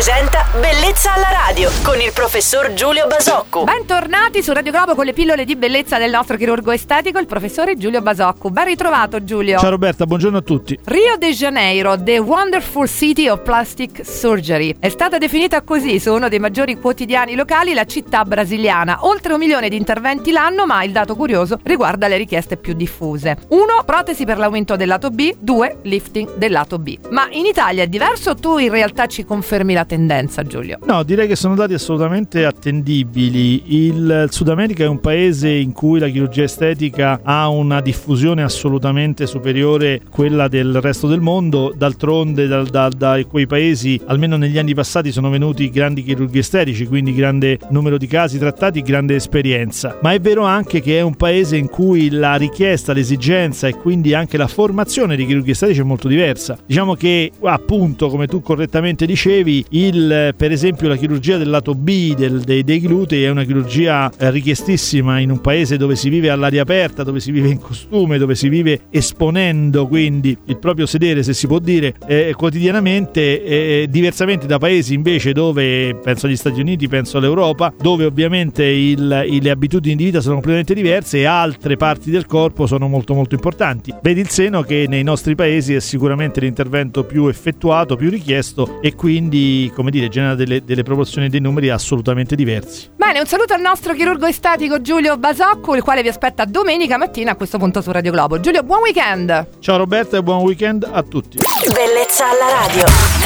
presenta Bellezza alla radio con il professor Giulio Basocco. Bentornati su Radio Globo con le pillole di bellezza del nostro chirurgo estetico, il professore Giulio Basocco. Ben ritrovato Giulio. Ciao Roberta, buongiorno a tutti. Rio de Janeiro, The Wonderful City of Plastic Surgery. È stata definita così su uno dei maggiori quotidiani locali la città brasiliana. Oltre un milione di interventi l'anno, ma il dato curioso riguarda le richieste più diffuse. 1. Protesi per l'aumento del lato B. 2. Lifting del lato B. Ma in Italia è diverso o tu in realtà ci confermi la tendenza, Giulio? No, direi che sono dati assolutamente attendibili. Il Sud America è un paese in cui la chirurgia estetica ha una diffusione assolutamente superiore a quella del resto del mondo. D'altronde, da, da, da quei paesi, almeno negli anni passati, sono venuti grandi chirurghi estetici, quindi grande numero di casi trattati, grande esperienza. Ma è vero anche che è un paese in cui la richiesta, l'esigenza e quindi anche la formazione di chirurghi estetici è molto diversa. Diciamo che appunto, come tu correttamente dicevi, il, per esempio la chirurgia del lato B del, dei, dei, glutei è una chirurgia eh, richiestissima in un paese dove si vive all'aria aperta, dove si vive in costume, dove si vive esponendo quindi il proprio sedere, se si può dire, eh, quotidianamente, eh, diversamente da paesi invece dove, penso agli Stati Uniti, penso all'Europa, dove ovviamente il, il, le abitudini di vita sono completamente diverse e altre parti del corpo sono molto molto importanti. Vedi il seno che nei nostri paesi è sicuramente l'intervento più effettuato, più richiesto e quindi, come dire, genera delle, delle proporzioni dei numeri assolutamente diversi. Bene, un saluto al nostro chirurgo estetico Giulio Basocco, il quale vi aspetta domenica mattina a questo punto su Radio Globo. Giulio, buon weekend! Ciao Roberta e buon weekend a tutti. Bellezza alla radio.